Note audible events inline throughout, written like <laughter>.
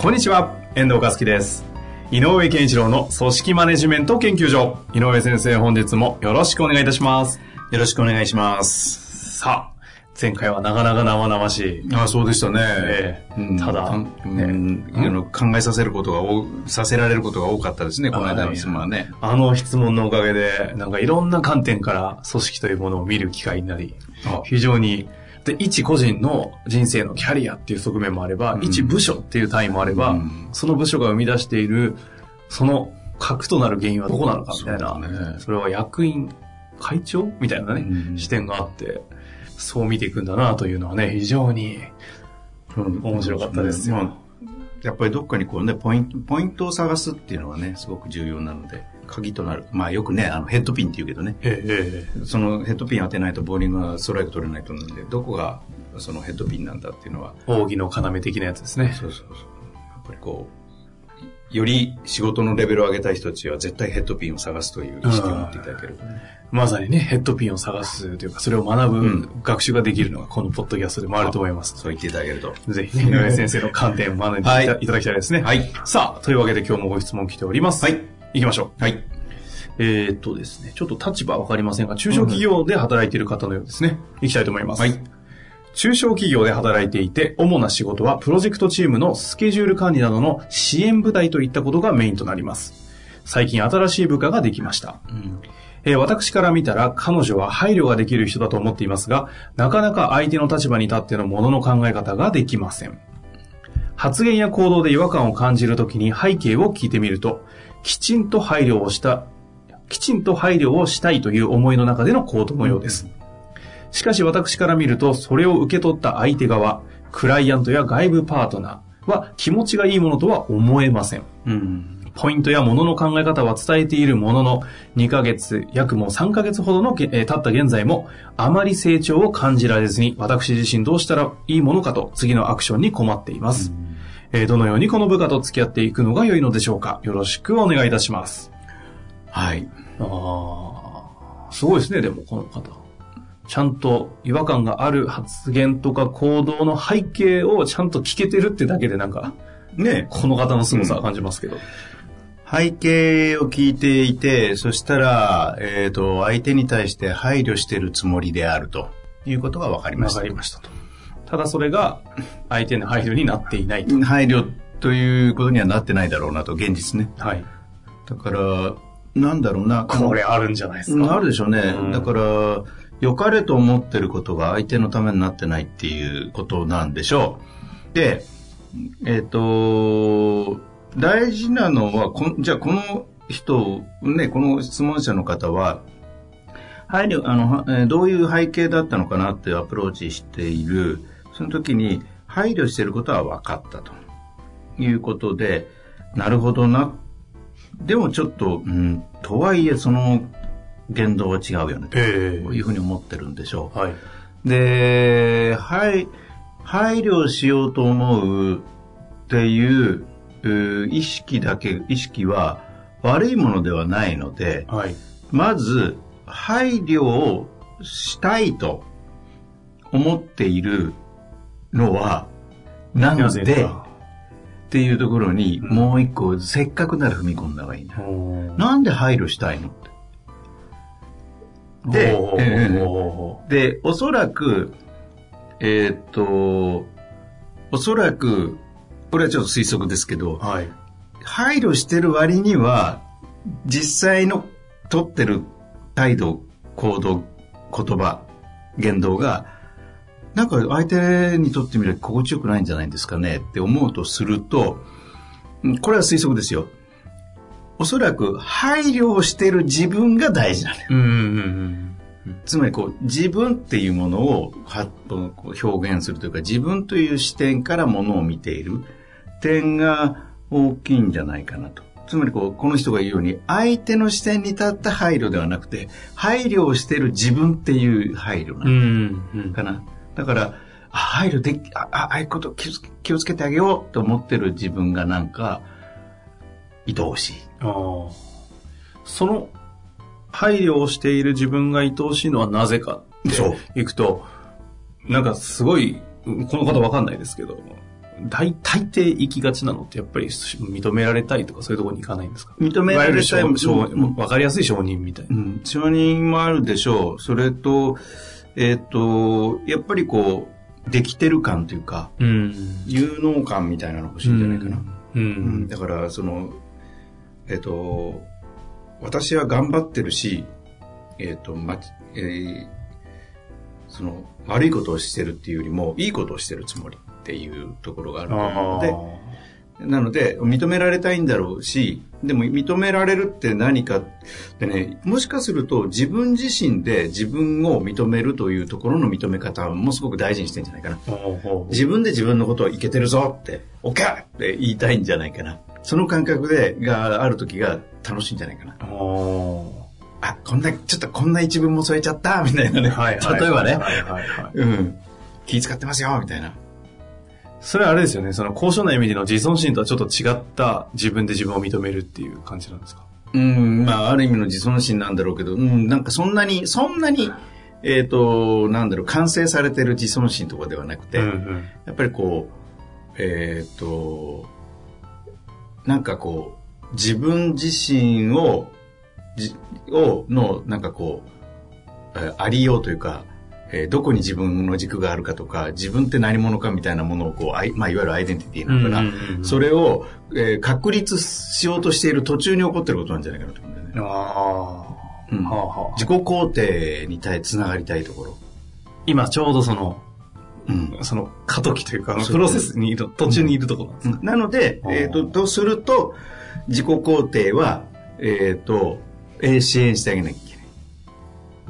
こんにちは、遠藤和樹です。井上健一郎の組織マネジメント研究所。井上先生、本日もよろしくお願いいたします。よろしくお願いします。さあ、前回はなかなか生々しい。あそうでしたね。ええうんただたんうん考えさせることが多、させられることが多かったですね、この間の質問はね。あの質問のおかげで、なんかいろんな観点から組織というものを見る機会になりあ、非常に、で、一個人の人生のキャリアっていう側面もあれば、うん。一部署っていう単位もあれば、うん。その部署が生み出している、その核となる原因はどこなのかみたいな、そね。それは役員、会長みたいなね、うん。視点があって、そう見ていくんだなというのはね、非常にうん。面白かったですよ。まあやっぱりどっかにこうね、ポイント、ポイントを探すっていうのはね、すごく重要なので、鍵となる。まあよくね、あのヘッドピンって言うけどね、ええええそのヘッドピン当てないとボーリングがストライク取れないと思うんで、どこがそのヘッドピンなんだっていうのは、奥義の要的なやつですね。そうそうそう。やっぱりこう、より仕事のレベルを上げたい人たちは絶対ヘッドピンを探すという意識を持っていただける。まさにね、ヘッドピンを探すというか、それを学ぶ、うん学習ができるのがこのポッドキャストでもあると思います。そう言っていただけると。ぜひね、井上先生の観点を学んでい、ただきたいですね。はい。さあ、というわけで今日もご質問来ております。はい。行きましょう。はい。えー、っとですね、ちょっと立場わかりませんが、中小企業で働いている方のようですね。行きたいと思います。はい。中小企業で働いていて、主な仕事はプロジェクトチームのスケジュール管理などの支援部隊といったことがメインとなります。最近新しい部下ができました。うんえー私から見たら彼女は配慮ができる人だと思っていますが、なかなか相手の立場に立ってのものの考え方ができません。発言や行動で違和感を感じるときに背景を聞いてみると、きちんと配慮をした、きちんと配慮をしたいという思いの中での行動のようです。しかし私から見ると、それを受け取った相手側、クライアントや外部パートナーは気持ちがいいものとは思えません。うん。ポイントや物の考え方は伝えているものの、2ヶ月、約もう3ヶ月ほどのげ、えー経った現在も、あまり成長を感じられずに、私自身どうしたらいいものかと、次のアクションに困っています。えーどのようにこの部下と付き合っていくのが良いのでしょうか？よろしくお願いいたします。はい。ああ、すごいですね、でも、この方。ちゃんと違和感がある発言とか行動の背景をちゃんと聞けてるってだけでなんか、ねこの方の凄さを感じますけど。背景を聞いていて、そしたら、えっ、と、相手に対して配慮してるつもりであるということが分かりまわした。かりましたと。ただそれが <laughs> 相手の配慮になっていないと。配慮ということにはなってないだろうなと、現実ね。はい。だから、なんだろうな。これあるんじゃないですか？うんあるでしょうね。うんだから、良かれと思ってることが相手のためになってないっていうことなんでしょう。で、えっ、と、大事なのは、こんじゃあこの人、ね、この質問者の方は、配慮、あの、どういう背景だったのかなってアプローチしている、その時に配慮していることは分かったということで、なるほどな。でもちょっと、うん、とはいえその言動は違うよね。えというふうに思ってるんでしょはい。う。で、はい、配慮しようと思うっていう意識だけ、意識は悪いものではないので、はい。まず、配慮をしたいと思っているのは、なのぜで、っていうところに、もう一個、せっかくなら踏み込んだ方がいいんだ。なんで配慮したいの？って。でで、おそらく、えーっと、おそらく、これはちょっと推測ですけど、うはい。配慮してる割には、実際の取ってる態度、行動、言葉、言動が、なんか相手にとってみれば心地よくないんじゃないんですかねって思うとすると、うんこれは推測ですよ。おそらく配慮をしてる自分が大事なのよ。うんうんうんつまりこう自分っていうものをはこう表現するというか自分という視点からものを見ている点が大きいんじゃないかなと。つまりこう、この人が言うように、相手の視点に立った配慮ではなくて、配慮をしている自分っていう配慮なのかな。だから、あ配慮でき、あ、あああいうこと気をつ気をつけてあげようと思ってる自分がなんか、愛おしい。あーその配慮をしている自分が愛おしいのはなぜかっていくと、なんかすごい、この方わかんないですけど、大大抵行きがちなのってやっぱり認められたいとかそういうところに行かないんですか？認められたいわかりやすい承認みたいな。うん、承認もあるでしょう。それと、えっ、と、やっぱりこう、できてる感というか、うん。有能感みたいなの欲しいんじゃないかな。ううんん。だから、その、えっ、と、私は頑張ってるし、えっ、と、ま、えーその、悪いことをしてるっていうよりも、いいことをしてるつもりっていうところがあると思うので、なので、認められたいんだろうし、でも認められるって何かってね、もしかすると自分自身で自分を認めるというところの認め方もすごく大事にしてんじゃないかな。自分で自分のことをいけてるぞって、オッケーって言いたいんじゃないかな。その感覚で、がある時が楽しいんじゃないかな。おあ、こんな、ちょっとこんな一文も添えちゃったみたいなね。ーはいはい。例えばね、はいはいはい。うん。気使ってますよみたいな。それはあれですよね。その高尚な意味での自尊心とはちょっと違った自分で自分を認めるっていう感じなんですか？うん、まあ、ある意味の自尊心なんだろうけど、うん、なんかそんなに、そんなに、えっ、と、なんだろう、完成されてる自尊心とかではなくて、うんうんやっぱりこう、えっ、と、なんかこう、自分自身を、じを、の、なんかこう、えーありようというか、えーどこに自分の軸があるかとか、自分って何者かみたいなものをこう、あいまあ、いわゆるアイデンティティなのかな、うんうんうんそれを、えー確立しようとしている途中に起こってることなんじゃないかなと思うんだよね。ああ、うん。はあはあ。自己肯定に対つながりたいところ。今ちょうどその、うん。その過渡期というか、プロセスにいる、途中にいるところなんですか、なので、えっ、と、とすると、自己肯定は、えっ、と、えー支援してあげなきゃい。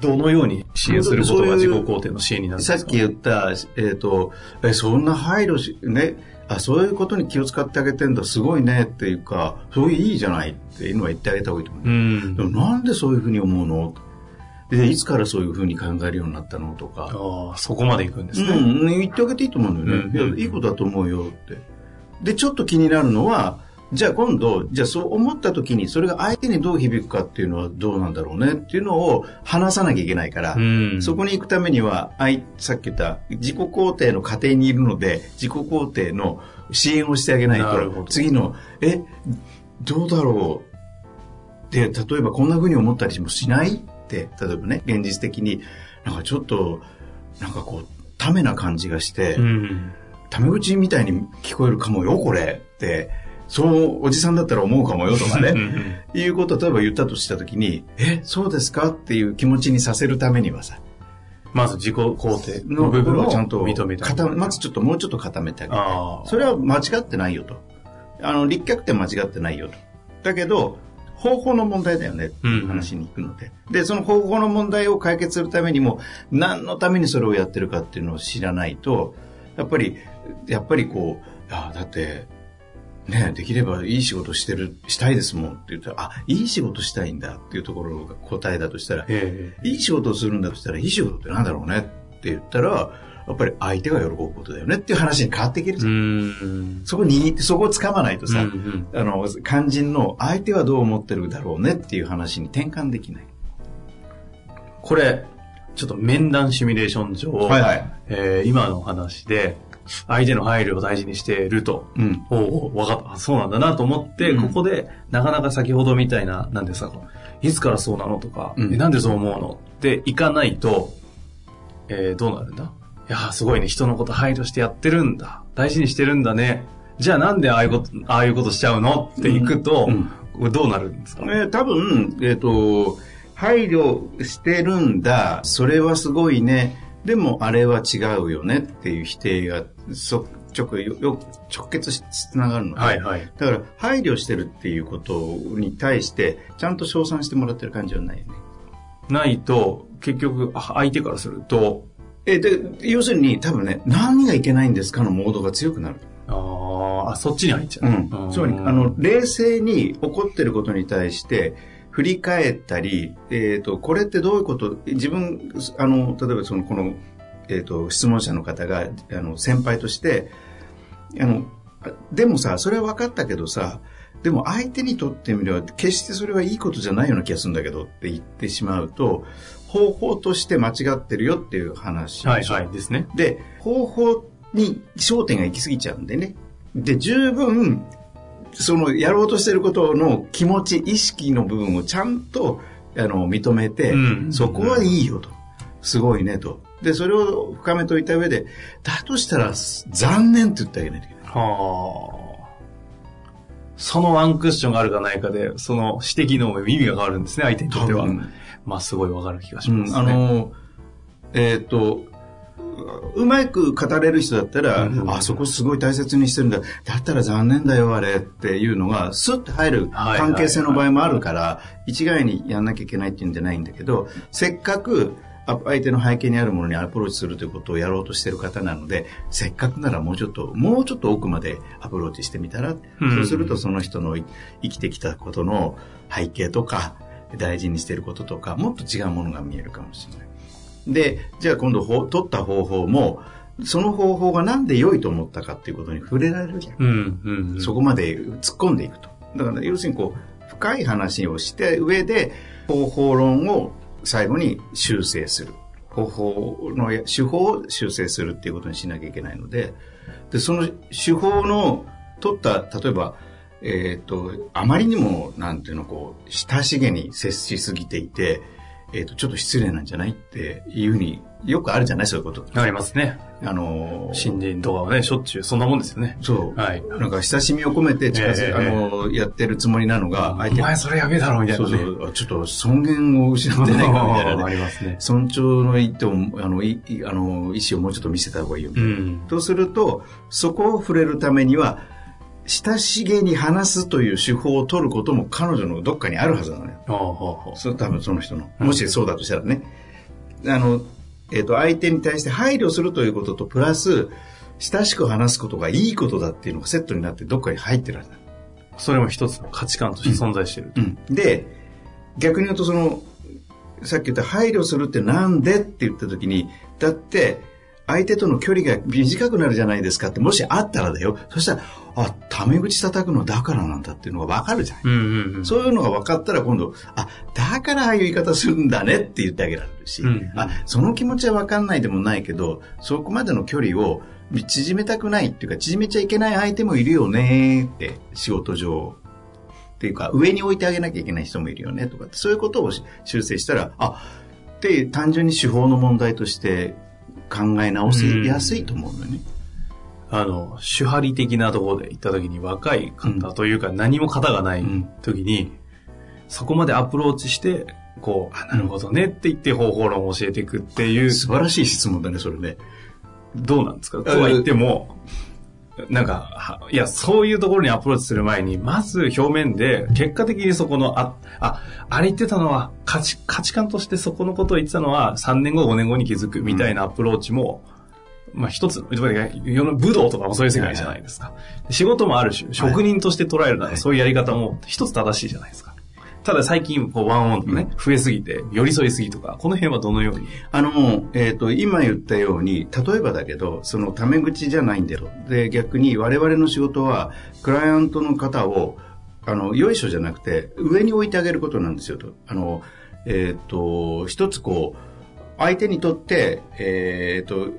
どのように支援することが自己肯定の支援になるんですか？さっき言った、えっ、と、え、そんな配慮し、ね、あ、そういうことに気を使ってあげてんだ、すごいねっていうか、そういういいじゃないっていうのは言ってあげた方がいいと思う。うんで。もなんでそういうふうに思うの？で、いつからそういうふうに考えるようになったの？とか。ああ、そこまで行くんですね。うん、言ってあげていいと思うんだよね。うんいや、いいことだと思うよって。で、ちょっと気になるのは、じゃあ今度、じゃあそう思った時に、それが相手にどう響くかっていうのはどうなんだろうねっていうのを話さなきゃいけないから、うん。そこに行くためには、あいさっき言った自己肯定の過程にいるので、自己肯定の支援をしてあげないと、次の、え、どうだろうで、例えばこんな風に思ったりもしない？って、例えばね、現実的に、なんかちょっと、なんかこう、ためな感じがして、うん。タメ口みたいに聞こえるかもよ、これ。って、そう、おじさんだったら思うかもよとかね。うんうんいうことを例えば言ったとしたときに、え、そうですか？っていう気持ちにさせるためにはさ、まず自己肯定のの部部分をちゃんと認めてまずちょっともうちょっと固めてあげる。ああ。それは間違ってないよと。あの、立脚点間違ってないよと。だけど、方法の問題だよねっていう話に行くので。で、その方法の問題を解決するためにも、何のためにそれをやってるかっていうのを知らないと、やっぱり、やっぱりこう、あだって、ねできればいい仕事してる、したいですもん。って言ったら、あ、いい仕事したいんだっていうところが答えだとしたら、えいい仕事をするんだとしたら、いい仕事ってなんだろうね？って言ったら、やっぱり相手が喜ぶことだよね？っていう話に変わっていけるえじゃん。うん。そこに、そこを掴まないとさ、うんうんあの、肝心の相手はどう思ってるだろうね？っていう話に転換できない。これ、ちょっと面談シミュレーション上、はいはい。えー今のお話で、相手の配慮を大事にしていると。うん。おうおう、わかった。あそうなんだなと思って、うんここで、なかなか先ほどみたいな、なんですか、いつからそうなのとか、うんえなんでそう思うのっていかないと、えーどうなるんだ？いやー、すごいね、人のこと配慮してやってるんだ。大事にしてるんだね。じゃあなんでああいうこと、ああいうことしちゃうの？っていくと、うんどうなるんですか、えー多分、えっ、と、配慮してるんだ、それはすごいね、でもあれは違うよねっていう否定が、そ直よよ直結しつながるので、はいはい。だから配慮してるっていうことに対して、ちゃんと称賛してもらってる感じはないよね。ないと、結局、あ相手からすると、え、で、要するに多分ね、何がいけないんですかのモードが強くなる。あーあ、そっちに入っちゃう。うん。つまり、あの、冷静に起こってることに対して、振り返ったり、えっ、と、これってどういうこと、自分、あの、例えばその、この、えっ、と、質問者の方が、あの、先輩として、あの、あでもさ、それは分かったけどさ、でも相手にとってみれば、決してそれはいいことじゃないような気がするんだけどって言ってしまうと、方法として間違ってるよっていう話はいはいですね。で、方法に焦点が行き過ぎちゃうんでね。で、十分、そのやろうとしてることの気持ち、意識の部分をちゃんとあの認めて、うんそこはいいよと。すごいねと。で、それを深めといた上で、だとしたら残念って言ってあげないといけない。はあ。そのワンクッションがあるかないかで、その指摘の意味が変わるんですね、相手にとっては。まあ、すごいわかる気がしうん、ます、ねあの、えっ、と、うまく語れる人だったら、うんあそこすごい大切にしてるんだ。だったら残念だよ、あれっていうのが、スッと入るはい関係性の場合もあるから、一概にやんなきゃいけないっていうんじゃないんだけど、せっかく、あ相手の背景にあるものにアプローチするということをやろうとしてる方なので、せっかくならもうちょっと、もうちょっと奥までアプローチしてみたら、うんそうするとその人のい生きてきたことの背景とか、大事にしてることとか、もっと違うものが見えるかもしれない。で、じゃあ今度ほ取った方法も、その方法がなんで良いと思ったかっていうことに触れられるじゃん。うん、うん、うん。そこまで突っ込んでいくと。だから、要するにこう、深い話をして上で、方法論を最後に修正する。方法のや手法を修正するっていうことにしなきゃいけないので、で、その手法の取った、例えば、えっ、と、あまりにも、なんていうの、こう、親しげに接しすぎていて、えっ、と、ちょっと失礼なんじゃないっていうふうに、よくあるじゃない？そういうこと。ありますね。あのー新人とかはね、しょっちゅうそんなもんですよね。そう。はい。なんか親しみを込めて近づ、ええあの、やってるつもりなのが、お相手前それやべえだろ、みたいなね。そうそう、あちょっと尊厳を失ってないかみたいなあね。<laughs> りますね。尊重の意図を、あの、いいあの、意思をもうちょっと見せた方がいいよ。うん。とすると、そこを触れるためには、親しげに話すという手法を取ることも彼女のどっかにあるはずなのよ。それ多分その人の。もしそうだとしたらね。あの、えっ、と、相手に対して配慮するということと、プラス、親しく話すことがいいことだっていうのがセットになってどっかに入ってるはずだ。それも一つの価値観として存在している。うん。で、逆に言うとその、さっき言った配慮するってなんでって言った時に、だって、相手との距離が短くなるじゃないですかって、もしあったらだよ。そしたら、あ、タメ口叩くのだからなんだっていうのがわかるじゃない。うんうんうん。そういうのが分かったら今度、あ、だからああいう言い方するんだねって言ってあげられるし、うんあ、その気持ちは分かんないでもないけど、そこまでの距離を縮めたくないっていうか、縮めちゃいけない相手もいるよねって、仕事上。っていうか、上に置いてあげなきゃいけない人もいるよねとかそういうことを修正したら、あ、って単純に手法の問題として考え直せやすいと思うのよね。あの、手張り的なところで行った時に若い方というか何も型がないうん時に、そこまでアプローチして、こう、あ、なるほどねって言って方法論を教えていくっていう、素晴らしい質問だね、それね。どうなんですかとは言っても、なんか、いや、そういうところにアプローチする前に、まず表面で、結果的にそこの、あ、あ、あれ言ってたのは、価値、価値観としてそこのことを言ってたのは、3年後、5年後に気づくみたいなアプローチも、まあ一つ、世の武道とかもそういう世界じゃないですか。仕事もある種、職人として捉えるなら、そういうやり方も一つ正しいじゃないですか。ただ最近、こう、ワンオンとかね、増えすぎて、寄り添いすぎとか、この辺はどのように？あの、えっ、と、今言ったように、例えばだけど、そのタメ口じゃないんだよ。で、逆に我々の仕事は、クライアントの方を、あの、よいしょじゃなくて、上に置いてあげることなんですよと。あの、えっ、と、一つこう、相手にとって、えっ、と、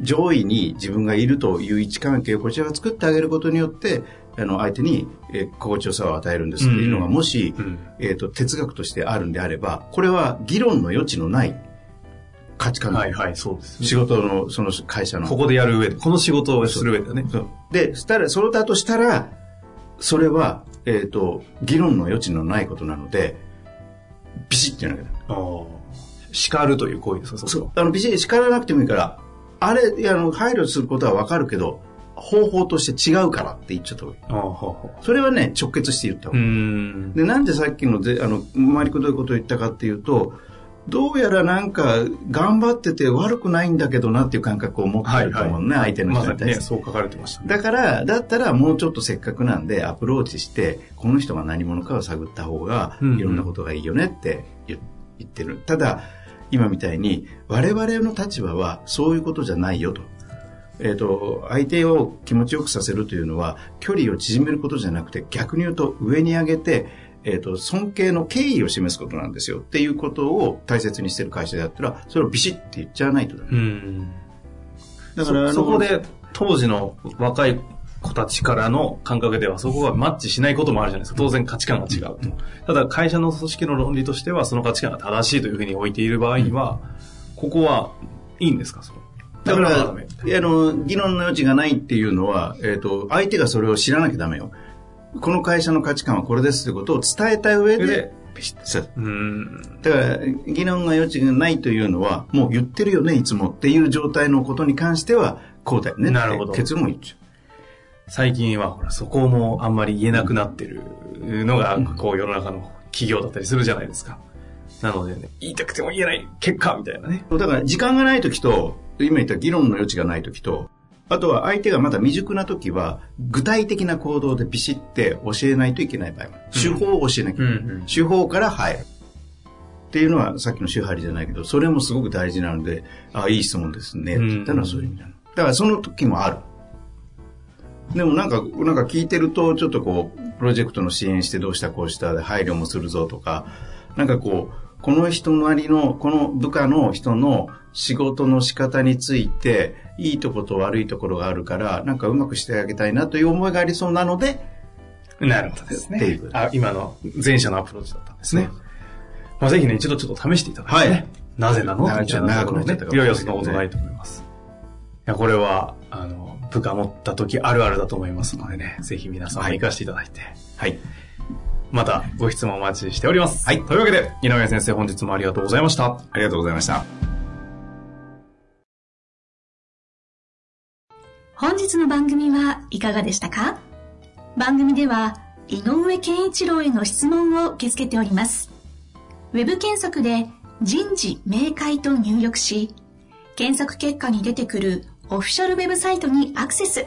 上位に自分がいるという位置関係をこちらが作ってあげることによって、あの、相手に、えー心地よさを与えるんですっていうのが、うんもし、うんえっ、と、哲学としてあるんであれば、これは議論の余地のない価値観だはいはい、そうです、仕事の、その会社の。ここでやる上で、この仕事をする上ではね。で、したら、それだとしたら、それは、えっ、と、議論の余地のないことなので、ビシッて言わなきゃダメああ。叱るという行為ですか、そう。あの、ビシッ叱らなくてもいいから、あれ、あの、配慮することはわかるけど、方法として違うからって言っちゃった方がいい。それはね、直結して言った方がいい。で、なんでさっきのぜ、あの、周りくどういうことを言ったかっていうと、どうやらなんか頑張ってて悪くないんだけどなっていう感覚を持ってると思うね、相手の人に対して、ね、そう書かれてました、ね、だから、だったらもうちょっとせっかくなんでアプローチして、この人が何者かを探った方が、いろんなことがいいよねって言ってる。うんうん、ただ、今みたいに、我々の立場はそういうことじゃないよと。えっ、ー、と、相手を気持ちよくさせるというのは、距離を縮めることじゃなくて、逆に言うと上に上げて、えっ、ー、と、尊敬の敬意を示すことなんですよっていうことを大切にしてる会社であったら、それをビシッて言っちゃわないとダメ。うん。だからそこで当時の若い子たちからの感覚ではそこがマッチしないこともあるじゃないですか。当然価値観が違うと。ただ会社の組織の論理としてはその価値観が正しいというふうに置いている場合には、ここはいいんですか？そだから、あの、議論の余地がないっていうのは、えっ、ー、と、相手がそれを知らなきゃダメよ。この会社の価値観はこれですということを伝えた上で、うんだから、議論の余地がないというのは、もう言ってるよね、いつもっていう状態のことに関しては、こうだよね。なるほど。結論も言っちゃう。最近はほら、そこもあんまり言えなくなってるのが、こう世の中の企業だったりするじゃないですか。なのでね、言いたくても言えない結果みたいなね。だから時間がない時と、今言った議論の余地がない時と、あとは相手がまだ未熟な時は、具体的な行動でビシって教えないといけない場合も。手法を教えなきゃいけない。うんうん、手法から入る。っていうのはさっきの手張りじゃないけど、それもすごく大事なので、ああ、いい質問ですね。って言ったのはそういう意味なの。だからその時もある。でもなんか、なんか聞いてると、ちょっとこう、プロジェクトの支援してどうしたこうしたで配慮もするぞとか、なんかこう、この人なりの、この部下の人の仕事の仕方について、いいところと悪いところがあるから、なんかうまくしてあげたいなという思いがありそうなので、なるほどですね。あ今の前者のアプローチだったんですね。まあ、ぜひね、一度ちょっと試していただいて、ね、はい、なぜなの？みたいなところね。いやいや、そんなことないと思います。いや、これは、あの、部下持った時あるあるだと思いますのでね、ぜひ皆さんも活かしていただいて、はい。またご質問お待ちしております。はい。というわけで、井上先生本日もありがとうございました。ありがとうございました。本日の番組はいかがでしたか？番組では、井上健一郎への質問を受け付けております。ウェブ検索で人事明快と入力し、検索結果に出てくるオフィシャルウェブサイトにアクセス。